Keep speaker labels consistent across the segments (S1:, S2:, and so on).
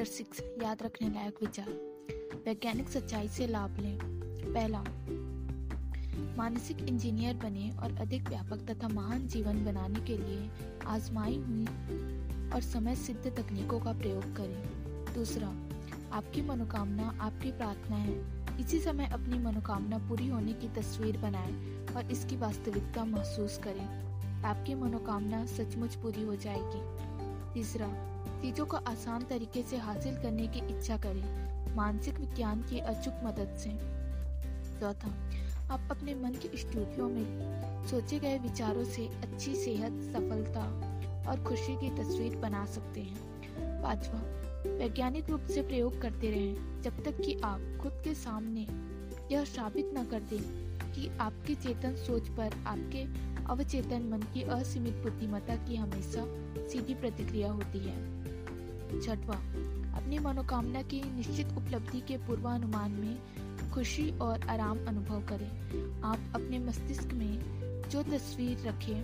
S1: Chapter six याद रखने लायक विचार। वैज्ञानिक सच्चाई से लाभ लें। पहला, मानसिक इंजीनियर बने और अधिक व्यापक तथा महान जीवन बनाने के लिए आजमाई हुई और समय सिद्ध तकनीकों का प्रयोग करें। दूसरा, आपकी मनोकामना, आपकी प्रार्थना है। इसी समय अपनी मनोकामना पूरी होने की तस्वीर बनाएँ और इसकी वास्तविकता महसूस करें। आपकी मनोकामना सचमुच पूरी हो जाएगी। तीसरा चीज़ों को आसान तरीके से हासिल करने की इच्छा करें। मानसिक विज्ञान की अचूक मदद से। चौथा, आप अपने मन के स्टूडियो में सोचे गए विचारों से अच्छी सेहत, सफलता और खुशी की तस्वीर बना सकते हैं। पांचवा, वैज्ञानिक रूप से प्रयोग करते रहें। जब तक कि आप खुद के सामने यह साबित न कर दें कि आपकी चेतन सोच पर आपके अवचेतन मन की असीमित बुद्धिमत्ता की हमेशा सीधी प्रतिक्रिया होती है। छठवा, अपनी मनोकामना की निश्चित उपलब्धि के पूर्वानुमान में खुशी और आराम अनुभव करें। आप अपने मस्तिष्क में जो तस्वीर रखें,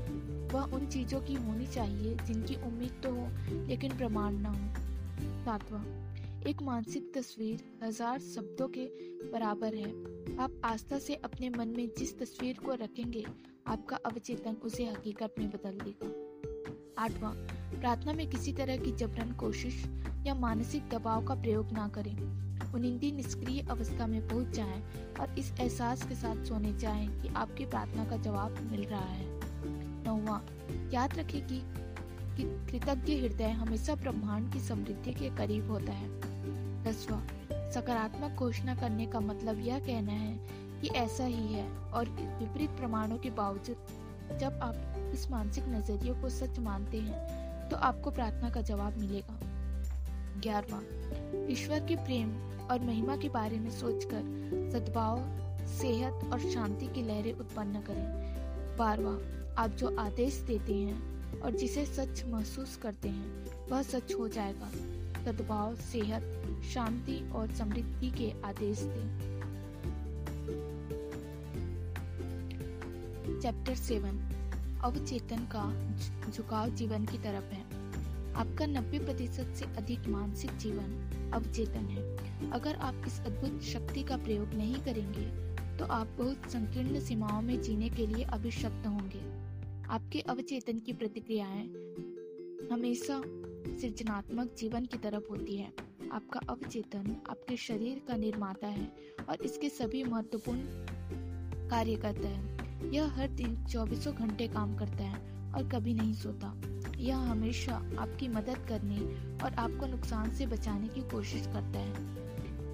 S1: वह उन चीज़ों की होनी चाहिए जिनकी उम्मीद तो हो, लेकिन प्रमाण न हो। सातवां एक मानसिक तस्वीर हज़ार शब्दों के बराबर है। आप आस्था से अपने मन में जिस तस्वीर को रखेंगे, आपका अवचेतन उसे हकीकत में बदल देगा। आठवां, प्रार्थना में किसी तरह की जबरन कोशिश या मानसिक दबाव का प्रयोग ना करें। उनिंदी निष्क्रिय अवस्था में पहुँच जाएँ और इस एहसास के साथ सोने जाएँ कि आपकी प्रार्थना का जवाब मिल रहा है। नौवा, याद रखें कि कृतज्ञ हृदय हमेशा ब्रह्मांड की समृद्धि के करीब होता है। दसवा सकारात्मक घोषणा करने का मतलब यह कहना है कि ऐसा ही है और विपरीत प्रमाणों के बावजूद जब आप इस मानसिक नज़रिए को सच मानते हैं तो आपको प्रार्थना का जवाब मिलेगा। ग्यारहवा, ईश्वर के प्रेम और महिमा के बारे में सोचकर सद्भाव, सेहत और शांति की लहरें उत्पन्न करें। बारवा आप जो आदेश देते हैं और जिसे सच महसूस करते हैं, वह सच हो जाएगा। सद्भाव, सेहत शांति और समृद्धि के आदेश दें चैप्टर सेवन अवचेतन का झुकाव जीवन की तरफ़ है। आपका 90 प्रतिशत से अधिक मानसिक जीवन अवचेतन है। अगर आप इस अद्भुत शक्ति का प्रयोग नहीं करेंगे तो आप बहुत संकीर्ण सीमाओं में जीने के लिए अभिशप्त होंगे। आपके अवचेतन की प्रतिक्रियाएँ हमेशा सृजनात्मक जीवन की तरफ़ होती है। आपका अवचेतन आपके शरीर का निर्माता है और इसके सभी महत्वपूर्ण कार्य करता है। यह हर दिन चौबीसों घंटे काम करता है और कभी नहीं सोता। यह हमेशा आपकी मदद करने और आपको नुकसान से बचाने की कोशिश करता है।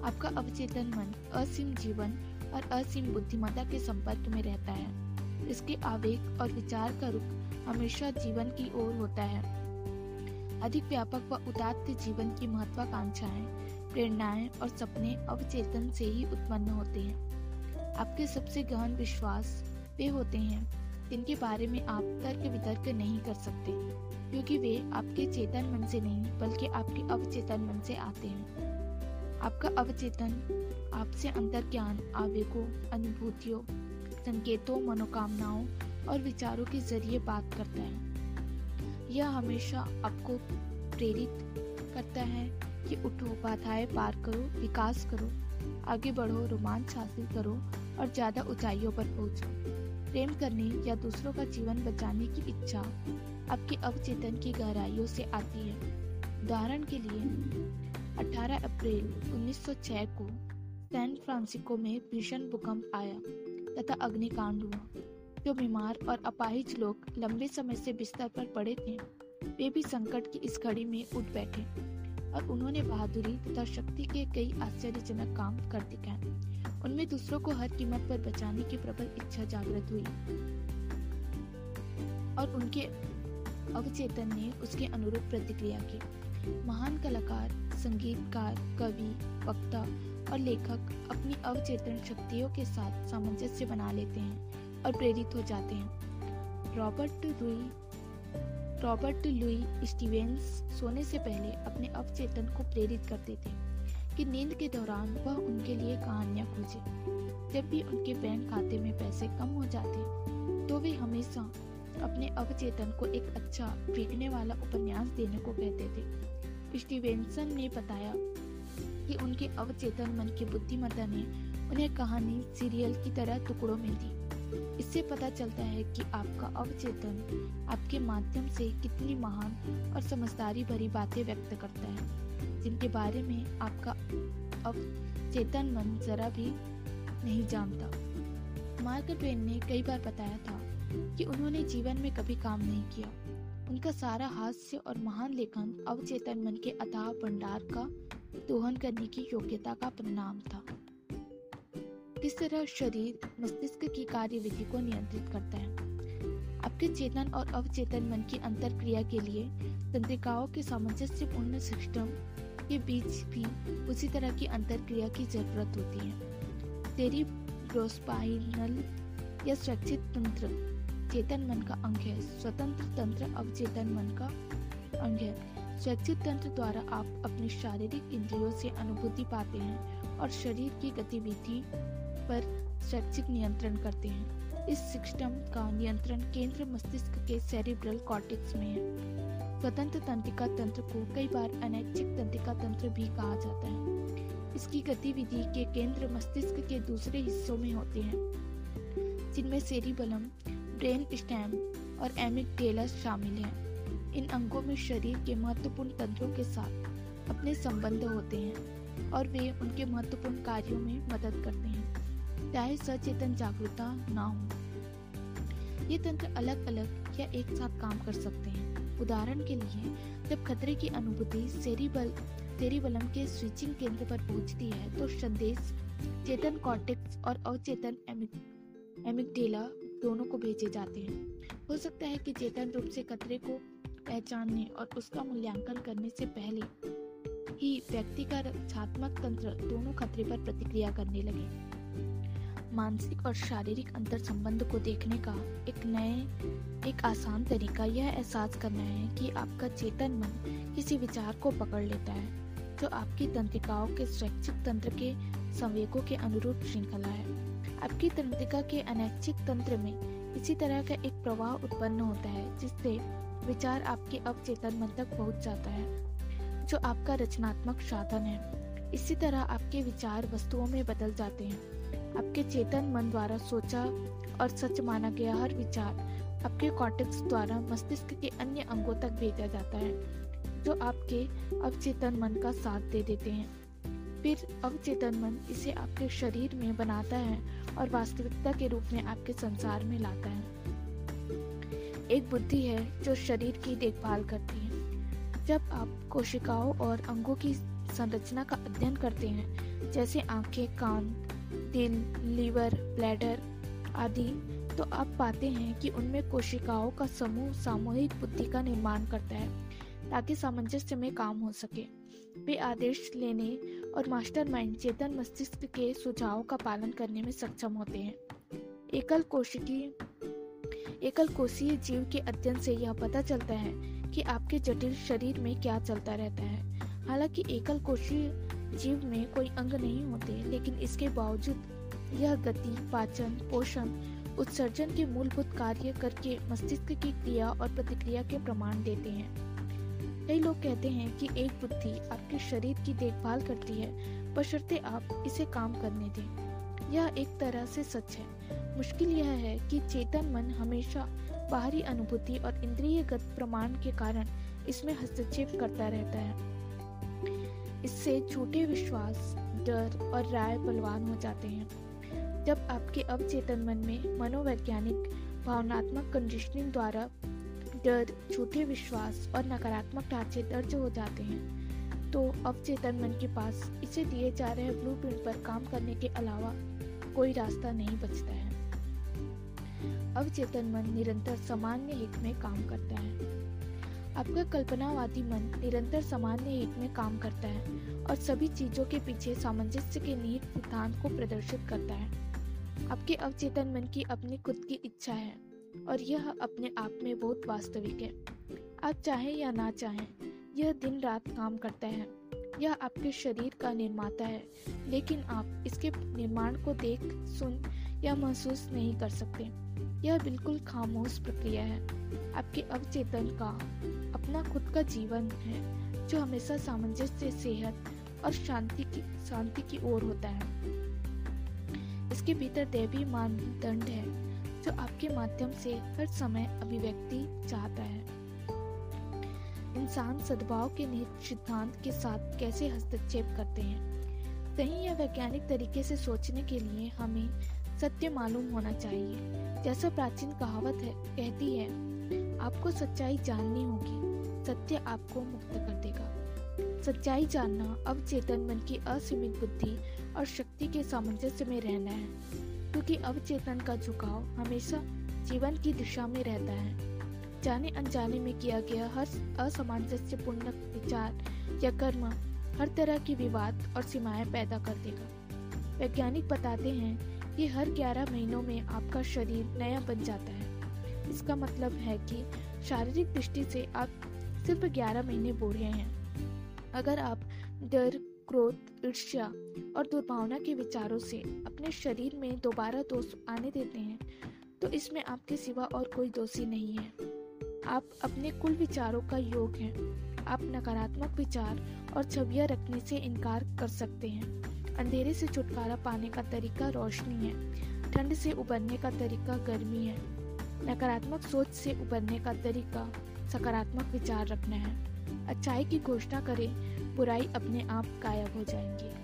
S1: आपका अवचेतन मन असीम जीवन और असीम बुद्धिमत्ता के संपर्क में रहता है। इसके आवेग और विचार का रुख हमेशा जीवन की ओर होता है। अधिक व्यापक व उदात्त जीवन की महत्वाकांक्षाएँ, प्रेरणाएँ और सपने अवचेतन से ही उत्पन्न होते हैं। आपके सबसे गहन विश्वास वे होते हैं, जिनके बारे में आप तर्क वितर्क नहीं कर सकते, क्योंकि वे आपके चेतन मन से नहीं, बल्कि आपके अवचेतन मन से आते हैं। आपका अवचेतन, आपसे अंतर ज्ञान आवेगों, अनुभूतियों, संकेतों, मनोकामनाओं और विचारों के ज़रिए बात करता है। यह हमेशा आपको प्रेरित करता है कि उठो, बाधाएँ पार करो, विकास करो, आगे बढ़ो, रोमांच हासिल करो और ज़्यादा ऊंचाइयों पर पहुंचो। प्रेम करने या दूसरों का जीवन बचाने की इच्छा आपके अवचेतन की गहराइयों से आती है। उदाहरण के लिए 18 अप्रैल 1906 को सैन फ्रांसिस्को में भीषण भूकंप आया तथा अग्निकांड हुआ। जो बीमार और अपाहिज लोग लंबे समय से बिस्तर पर पड़े थे, वे भी संकट की इस घड़ी में उठ बैठे और उन्होंने बहादुरी तथा शक्ति के कई आश्चर्यजनक काम कर दिखाए उनमें दूसरों को हर कीमत पर बचाने की प्रबल इच्छा जागृत हुई और उनके अवचेतन ने उसके अनुरूप प्रतिक्रिया की। महान कलाकार, संगीतकार, कवि, वक्ता और लेखक अपनी अवचेतन शक्तियों के साथ सामंजस्य बना लेते हैं। और प्रेरित हो जाते हैं। Robert Louis Robert Louis Stevenson सोने से पहले अपने अवचेतन को प्रेरित करते थे कि नींद के दौरान वह उनके लिए कहानियाँ खोजे। जब भी उनके बैंक खाते में पैसे कम हो जाते तो वे हमेशा अपने अवचेतन को एक अच्छा बिकने वाला उपन्यास देने को कहते थे। स्टीवेंसन ने बताया कि उनके अवचेतन मन की बुद्धिमत्ता ने उन्हें कहानी सीरियल की तरह टुकड़ों में दी। इससे पता चलता है कि आपका अवचेतन आपके माध्यम से कितनी महान और समझदारी भरी बातें व्यक्त करता है, जिनके बारे में आपका अवचेतन मन जरा भी नहीं जानता। मार्क ट्वेन ने कई बार बताया था कि उन्होंने जीवन में कभी काम नहीं किया। उनका सारा हास्य और महान लेखन अवचेतन मन के अथाह भंडार का दोहन करने की योग्यता का परिणाम था। किस तरह शरीर मस्तिष्क की कार्यविधि को नियंत्रित करता है? आपके चेतन और अवचेतन मन की अंतर क्रिया के लिए तंत्रिकाओं के सामंजस्यपूर्ण सिस्टम के बीच भी उसी तरह की अंतर क्रिया की ज़रूरत होती है। तेरी ग्रोस्पाइनल या स्वैच्छिक तंत्र, चेतन मन का अंग है, स्वतंत्र तंत्र अवचेतन मन का अंग है। स्वैच्छिक तंत्र द्वारा आप अपनी शारीरिक इंद्रियों से अनुभूति पाते हैं और शरीर की गतिविधि पर शैक्षिक नियंत्रण करते हैं। इस सिस्टम का नियंत्रण केंद्र मस्तिष्क के सेरिब्रल कॉर्टेक्स में है। स्वतंत्र तंत्रिका तंत्र को कई बार अनैच्छिक तंत्रिका तंत्र भी कहा जाता है। इसकी गतिविधि के केंद्र मस्तिष्क के दूसरे हिस्सों में होते हैं। जिनमें सेरिबलम ब्रेन स्टैम और एमिकटेलस शामिल हैं। इन अंगों में शरीर के महत्वपूर्ण तंत्रों के साथ अपने संबंध होते हैं और वे उनके महत्वपूर्ण कार्यों में मदद करते हैं। चाहे सचेतन जागरूकता ना हो। ये तंत्र अलग अलग या एक साथ काम कर सकते हैं। उदाहरण के लिए, जब खतरे की अनुभूति सेरिबल, सेरिबलम के स्विचिंग केंद्र पर पहुँचती है तो संदेश, चेतन कॉर्टेक्स और अवचेतन एमिकडेला दोनों को भेजे जाते हैं। हो सकता है कि चेतन रूप से खतरे को पहचानने और उसका मूल्यांकन करने से पहले ही व्यक्ति का रक्षात्मक तंत्र दोनों खतरे पर प्रतिक्रिया करने लगे। मानसिक और शारीरिक अंतर संबंध को देखने का एक नए, एक आसान तरीका यह एहसास करना है कि आपका चेतन मन किसी विचार को पकड़ लेता है, जो आपकी तंत्रिकाओं के स्वैच्छिक तंत्र के संवेगों के अनुरूप श्रृंखला है। आपकी तंत्रिका के अनैच्छिक तंत्र में इसी तरह का एक प्रवाह उत्पन्न होता है, जिससे विचार आपके अवचेतन मन तक पहुँच जाता है, जो आपका रचनात्मक साधन है। इसी तरह आपके विचार वस्तुओं में बदल जाते हैं। आपके चेतन मन द्वारा सोचा और सच माना गया हर विचार आपके कॉर्टेक्स द्वारा मस्तिष्क के अन्य अंगों तक भेजा जाता है, जो आपके अवचेतन मन का साथ दे देते हैं। फिर अवचेतन मन इसे आपके शरीर में बनाता है और वास्तविकता के रूप में आपके संसार में लाता है। एक बुद्धि है जो शरीर की देखभाल करती है। जब आप कोशिकाओं और अंगों की संरचना का अध्ययन करते हैं, जैसे आँखें, कान दिल लीवर, ब्लैडर आदि। तो आप पाते हैं कि उनमें कोशिकाओं का समूह सामूहिक बुद्धि का निर्माण करता है, ताकि सामंजस्य में काम हो सके। वे आदेश लेने और मास्टरमाइंड चेतन मस्तिष्क के सुझावों का पालन करने में सक्षम होते हैं। एकल कोशिकी, एकल कोशीय जीव के अध्ययन से यह पता चलता है कि आपके जटिल शरीर में क्या चलता रहता है। हालाँकि एकल कोशीय जीव में कोई अंग नहीं होते, लेकिन इसके बावजूद यह गति, पाचन, पोषण, उत्सर्जन के मूलभूत कार्य करके मस्तिष्क की क्रिया और प्रतिक्रिया के प्रमाण देते हैं। कई लोग कहते हैं कि एक बुद्धि आपके शरीर की देखभाल करती है, बशर्ते आप इसे काम करने दें। यह एक तरह से सच है। मुश्किल यह है कि चेतन मन हमेशा बाहरी अनुभूति और इंद्रियगत प्रमाण के कारण इसमें हस्तक्षेप करता रहता है। इससे झूठे विश्वास, डर और राय बलवान हो जाते हैं। जब आपके अवचेतन मन में मनोवैज्ञानिक, भावनात्मक कंडीशनिंग द्वारा डर, झूठे विश्वास और नकारात्मक ढांचे दर्ज हो जाते हैं तो अवचेतन मन के पास इसे दिए जा रहे ब्लूप्रिंट पर काम करने के अलावा कोई रास्ता नहीं बचता है। अवचेतन मन निरंतर सामान्य हित में काम करता है। आपका कल्पनावादी मन निरंतर सामान्य हित में काम करता है और सभी चीज़ों के पीछे सामंजस्य के निहित सिद्धांत को प्रदर्शित करता है। आपके अवचेतन मन की अपनी खुद की इच्छा है और यह अपने आप में बहुत वास्तविक है। आप चाहें या ना चाहें, यह दिन रात काम करता है। यह आपके शरीर का निर्माता है, लेकिन आप इसके निर्माण को देख, सुन या महसूस नहीं कर सकते। यह बिल्कुल खामोश प्रक्रिया है। आपके अवचेतन का अपना खुद का जीवन है, जो हमेशा सामंजस्य, सेहत और शांति की शांति की ओर होता है। इसके भीतर दैवी मानदंड है, जो आपके माध्यम से हर समय अभिव्यक्ति चाहता है। इंसान सद्भाव के निहित सिद्धांत के साथ कैसे हस्तक्षेप करते हैं? सही या वैज्ञानिक तरीके से सोचने के लिए हमें सत्य मालूम होना चाहिए, जैसा प्राचीन कहावत है, कहती है आपको सच्चाई जाननी होगी। सत्य आपको मुक्त कर देगा। सच्चाई जानना अवचेतन मन की असीमित बुद्धि और शक्ति के सामंजस्य में रहना है। क्योंकि अवचेतन का झुकाव हमेशा जीवन की दिशा में रहता है। जाने अनजाने में किया गया हर असामंजस्यपूर्ण विचार या कर्म हर तरह की विवाद और सीमाएँ पैदा कर देगा। वैज्ञानिक बताते हैं कि हर 11 महीनों में आपका शरीर नया बन जाता है। इसका मतलब है कि शारीरिक दृष्टि से आप सिर्फ़ 11 महीने बूढ़े हैं। अगर आप डर, क्रोध, ईर्ष्या और दुर्भावना के विचारों से अपने शरीर में दोबारा दोष आने देते हैं तो इसमें आपके सिवा और कोई दोषी नहीं है। आप अपने कुल विचारों का योग हैं। आप नकारात्मक विचार और छवियाँ रखने से इनकार कर सकते हैं। अंधेरे से छुटकारा पाने का तरीका रोशनी है। ठंड से उबरने का तरीका गर्मी है। नकारात्मक सोच से उबरने का तरीका, सकारात्मक विचार रखना है। अच्छाई की घोषणा करें, बुराई अपने आप गायब हो जाएँगी।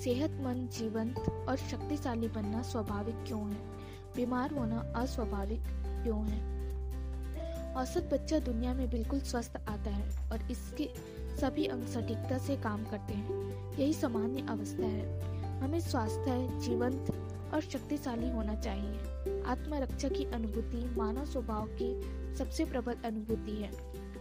S1: सेहतमंद, जीवंत और शक्तिशाली बनना स्वाभाविक क्यों है? बीमार होना अस्वाभाविक क्यों है? औसत बच्चा दुनिया में बिल्कुल स्वस्थ आता है और इसके सभी अंग सटीकता से काम करते हैं। यही सामान्य अवस्था है। हमें स्वास्थ्य, जीवंत और शक्तिशाली होना चाहिए। आत्मरक्षा की अनुभूति मानव स्वभाव की सबसे प्रबल अनुभूति है।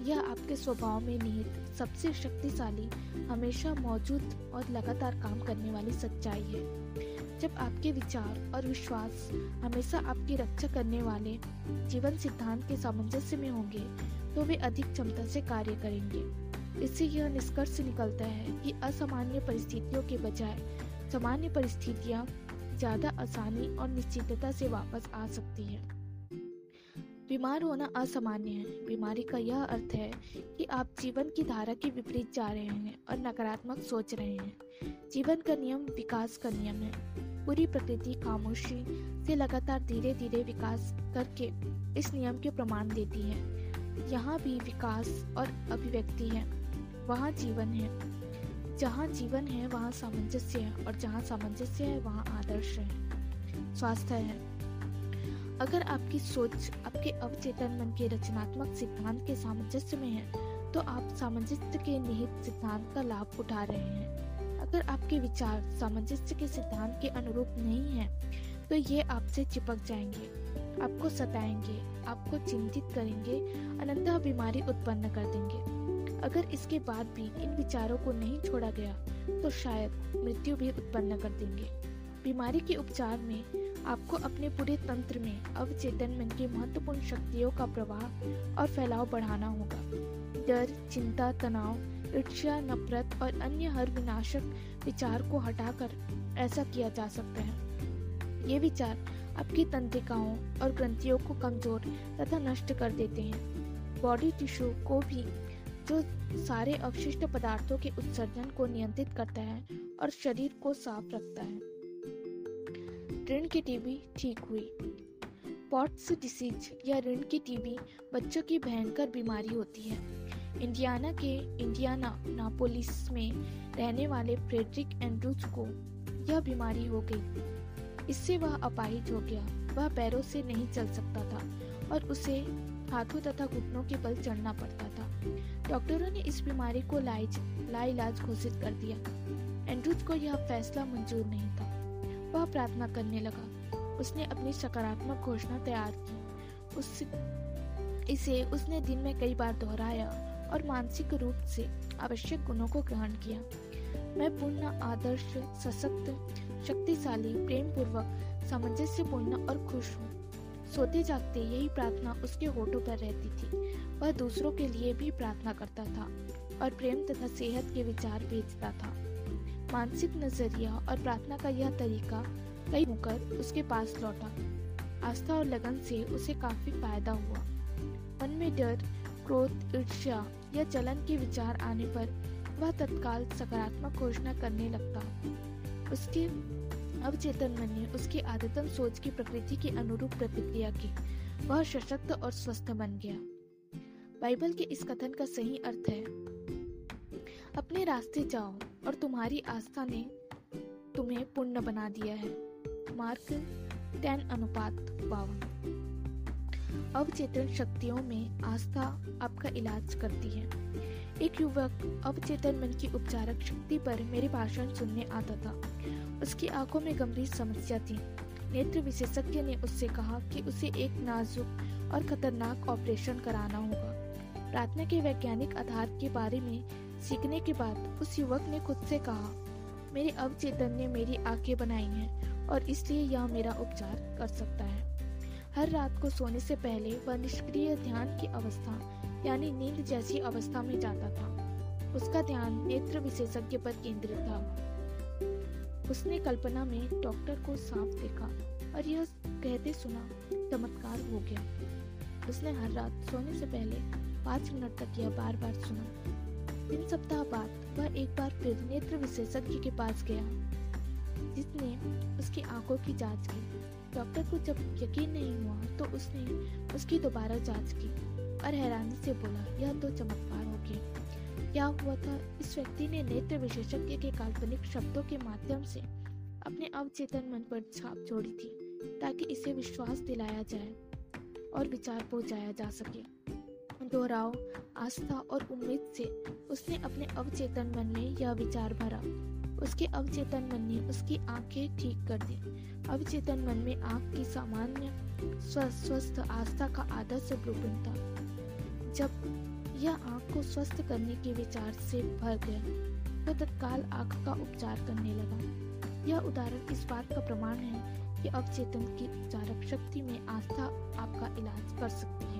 S1: यह आपके स्वभाव में निहित, सबसे शक्तिशाली, हमेशा मौजूद और लगातार काम करने वाली सच्चाई है। जब आपके विचार और विश्वास हमेशा आपकी रक्षा करने वाले जीवन सिद्धांत के सामंजस्य में होंगे तो वे अधिक क्षमता से कार्य करेंगे। इससे यह निष्कर्ष निकलता है कि असामान्य परिस्थितियों के बजाय सामान्य परिस्थितियाँ ज़्यादा आसानी और निश्चितता से वापस आ सकती है। बीमार होना असामान्य है। बीमारी का यह अर्थ है कि आप जीवन की धारा के विपरीत जा रहे हैं और नकारात्मक सोच रहे हैं। जीवन का नियम विकास का नियम है। पूरी प्रकृति खामोशी से लगातार धीरे धीरे विकास करके इस नियम के प्रमाण देती है। यहाँ भी विकास और अभिव्यक्ति है। वहाँ जीवन है। जहाँ जीवन है, वहाँ सामंजस्य है और जहाँ सामंजस्य है, वहाँ आदर्श है। स्वास्थ्य है। अगर आपकी सोच, आपके अवचेतन मन के रचनात्मक सिद्धांत के सामंजस्य में है तो आप सामंजस्य के निहित सिद्धांत का लाभ उठा रहे हैं। अगर आपके विचार सामंजस्य के सिद्धांत के अनुरूप नहीं है तो ये आपसे चिपक जाएँगे, आपको सताएँगे, आपको चिंतित करेंगे, अनंत बीमारी उत्पन्न कर देंगे। अगर इसके बाद भी इन विचारों को नहीं छोड़ा गया तो शायद मृत्यु भी उत्पन्न कर देंगे। बीमारी के उपचार में आपको अपने पूरे तंत्र में अवचेतन मन की महत्वपूर्ण शक्तियों का प्रवाह और फैलाव बढ़ाना होगा। डर, चिंता, तनाव, ईर्ष्या, नफरत और अन्य हर विनाशक विचार को हटाकर ऐसा किया जा सकता है। ये विचार आपकी तंत्रिकाओं और ग्रंथियों को कमज़ोर तथा नष्ट कर देते हैं। बॉडी टिश्यू को भी जो सारे अवशिष्ट पदार्थों के उत्सर्जन को नियंत्रित करता है और शरीर को साफ़ रखता है। ऋण की टीबी ठीक हुई। पॉट्स डिसीज या ऋण की टीबी बच्चों की भयंकर बीमारी होती है। इंडियाना के इंडियाना नापोलिस में रहने वाले फ्रेडरिक एंड्रूज को यह बीमारी हो गई। इससे वह अपाहिज हो गया। वह पैरों से नहीं चल सकता था और उसे हाथों तथा घुटनों के बल चढ़ना पड़ता था। डॉक्टरों ने इस बीमारी को लाइज लाइलाज घोषित कर दिया। एंड्रूज को यह फैसला मंजूर नहीं था। वह प्रार्थना करने लगा। उसने अपनी सकारात्मक घोषणा तैयार की। उस इसे उसने दिन में कई बार दोहराया और मानसिक रूप से आवश्यक गुणों को ग्रहण किया। मैं पूर्ण, आदर्श, सशक्त, शक्तिशाली प्रेम पूर्वक सामंजस्यपूर्ण और खुश हूँ। सोते जागते यही प्रार्थना उसके होठों पर रहती थी। वह दूसरों के लिए भी प्रार्थना करता था और प्रेम तथा सेहत के विचार भेजता था। मानसिक नज़रिया और प्रार्थना का यह तरीका कई होकर उसके पास लौटा। आस्था और लगन से उसे काफ़ी फ़ायदा हुआ। मन में डर, क्रोध, ईर्ष्या या जलन के विचार आने पर वह तत्काल सकारात्मक घोषणा करने लगता। उसके अवचेतन मन ने उसकी आदतन सोच की प्रकृति के अनुरूप प्रतिक्रिया की। वह सशक्त और स्वस्थ बन गया। बाइबल के इस कथन का सही अर्थ है। अपने रास्ते जाओ और तुम्हारी आस्था ने तुम्हें पुण्य बना दिया है। मार्क टेन अनुपात, बावन। अवचेतन शक्तियों में आस्था आपका इलाज करती है। एक युवक अवचेतन मन की उपचारक शक्ति पर मेरे भाषण सुनने आता था। उसकी आँखों में गंभीर समस्या थी। नेत्र विशेषज्ञ ने उससे कहा कि उसे एक नाजुक और खतरनाक ऑपरेशन कराना होगा। प्रार्थना के वैज्ञानिक आधार के बारे में सीखने के बाद उस युवक ने खुद से कहा, मेरे अवचेतन ने मेरी आँखें बनाई हैं और इसलिए यह मेरा उपचार कर सकता है। हर रात को सोने से पहले वह निष्क्रिय ध्यान की अवस्था, यानी नींद जैसी अवस्था में जाता था। उसका ध्यान नेत्र विशेषज्ञ पर केंद्रित था। उसने कल्पना में डॉक्टर को सांप देखा और यह कहते सुना चमत्कार हो गया। उसने हर रात सोने से पहले पाँच मिनट तक यह बार बार सुना। तीन सप्ताह बाद वह एक बार फिर नेत्र विशेषज्ञ के पास गया, जिसने उसकी आँखों की जाँच की। डॉक्टर को जब यकीन नहीं हुआ तो उसने उसकी दोबारा जाँच की और हैरानी से बोला, यह तो चमत्कार हो गया। क्या हुआ था? इस व्यक्ति ने नेत्र विशेषज्ञ के काल्पनिक शब्दों के माध्यम से अपने अवचेतन मन पर छाप छोड़ी थी, ताकि इसे विश्वास दिलाया जाए और विचार पहुँचाया जा सके। दोहराव, आस्था और उम्मीद से उसने अपने अवचेतन मन में यह विचार भरा। उसके अवचेतन मन ने उसकी आँखें ठीक कर दी। अवचेतन मन में आँख की सामान्य स्वस्थ आस्था का आदर्श ब्लूप्रिंट था जब यह आँख को स्वस्थ करने के विचार से भर गया। तो तत्काल आँख का उपचार करने लगा। यह उदाहरण इस बात का प्रमाण है कि अवचेतन की उपचारक शक्ति में आस्था आपका इलाज कर सकती है।